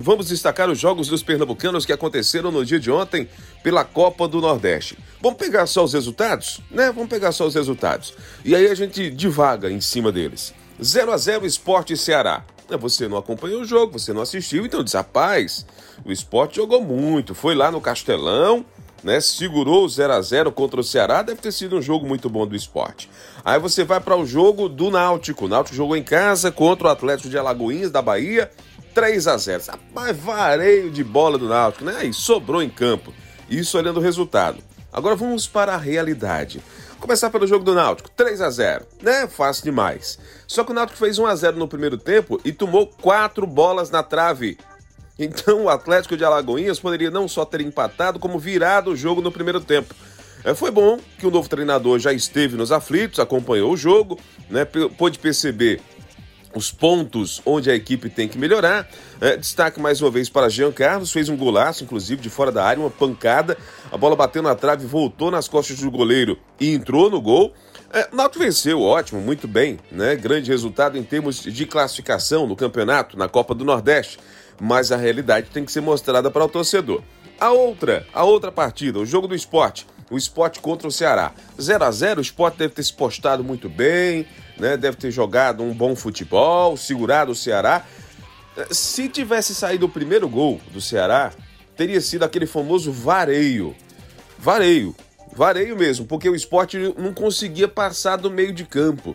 Vamos destacar os jogos dos pernambucanos que aconteceram no dia de ontem pela Copa do Nordeste. Vamos pegar só os resultados? Né? Vamos pegar só os resultados. E aí a gente divaga em cima deles. 0 a 0 Esporte Ceará. É, Você não acompanhou o jogo, você não assistiu, então diz, rapaz, o esporte jogou muito, foi lá no Castelão, né? Segurou o 0 a 0 contra o Ceará, deve ter sido um jogo muito bom do esporte. Aí você vai para o jogo do Náutico. O Náutico jogou em casa contra o Atlético de Alagoinhas da Bahia, 3 a 0 Rapaz, vareio de bola do Náutico, né? Aí sobrou em campo. Isso olhando o resultado. Agora vamos para a realidade. Começar pelo jogo do Náutico, 3 a 0 né? Fácil demais. Só que o Náutico fez 1 a 0 no primeiro tempo e tomou quatro bolas na trave. Então o Atlético de Alagoinhas poderia não só ter empatado, como virado o jogo no primeiro tempo. É, foi bom que o novo treinador já esteve nos aflitos, acompanhou o jogo, né? Pôde perceber os pontos onde a equipe tem que melhorar. É, destaque mais uma vez para Jean Carlos, fez um golaço, inclusive, de fora da área, uma pancada. A bola bateu na trave, voltou nas costas do goleiro e entrou no gol. É, venceu, ótimo, muito bem, né? Grande resultado em termos de classificação no campeonato, na Copa do Nordeste. Mas a realidade tem que ser mostrada para o torcedor. A outra, a outra partida, o jogo do esporte. O esporte contra o Ceará. 0 a 0 o esporte deve ter se postado muito bem, né? Deve ter jogado um bom futebol, segurado o Ceará. Se tivesse saído o primeiro gol do Ceará, teria sido aquele famoso vareio. Vareio. Vareio mesmo, porque o esporte não conseguia passar do meio de campo.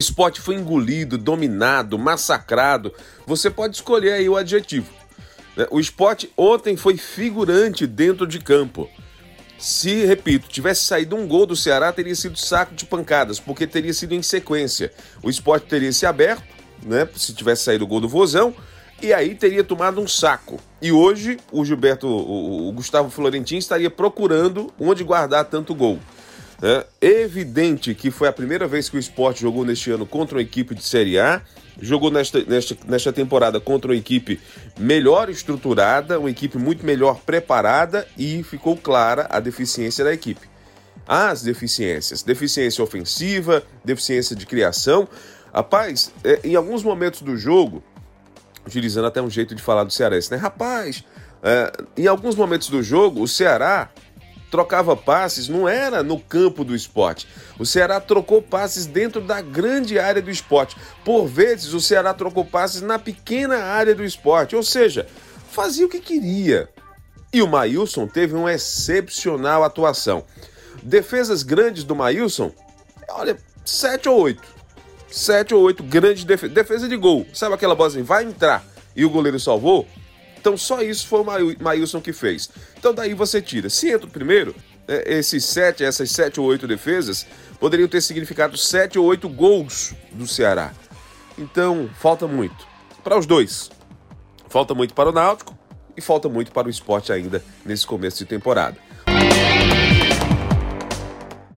Esporte foi engolido, dominado, massacrado. Você pode escolher aí o adjetivo. né? O esporte ontem foi figurante dentro de campo. Se, repito, tivesse saído um gol do Ceará, teria sido saco de pancadas, porque teria sido em sequência. O esporte teria se aberto, né? Se tivesse saído o gol do Vozão, e aí teria tomado um saco. E hoje o Gilberto, o, o Gustavo Florentin estaria procurando onde guardar tanto gol. É evidente que foi a primeira vez que o esporte jogou neste ano contra uma equipe de Série A, jogou nesta, nesta, nesta temporada contra uma equipe melhor estruturada, uma equipe muito melhor preparada e ficou clara a deficiência da equipe. As deficiências, deficiência ofensiva, deficiência de criação. Rapaz, é, em alguns momentos do jogo, utilizando até um jeito de falar do Cearense, né? Rapaz, é, em alguns momentos do jogo, o Ceará trocava passes, não era no campo do esporte. O Ceará trocou passes dentro da grande área do esporte. Por vezes, o Ceará trocou passes na pequena área do esporte, ou seja, fazia o que queria. E o Maílson teve uma excepcional atuação. Defesas grandes do Maílson, olha, 7 ou 8. 7 ou 8 grandes defesas. Defesa de gol. Sabe aquela bola assim, vai entrar e o goleiro salvou? Então só isso foi o Maí- Maílson que fez. Então daí você tira. Se entra o primeiro, é, esses sete, essas sete ou oito defesas poderiam ter significado sete ou oito gols do Ceará. Então falta muito para os dois. Falta muito para o Náutico e falta muito para o esporte ainda nesse começo de temporada.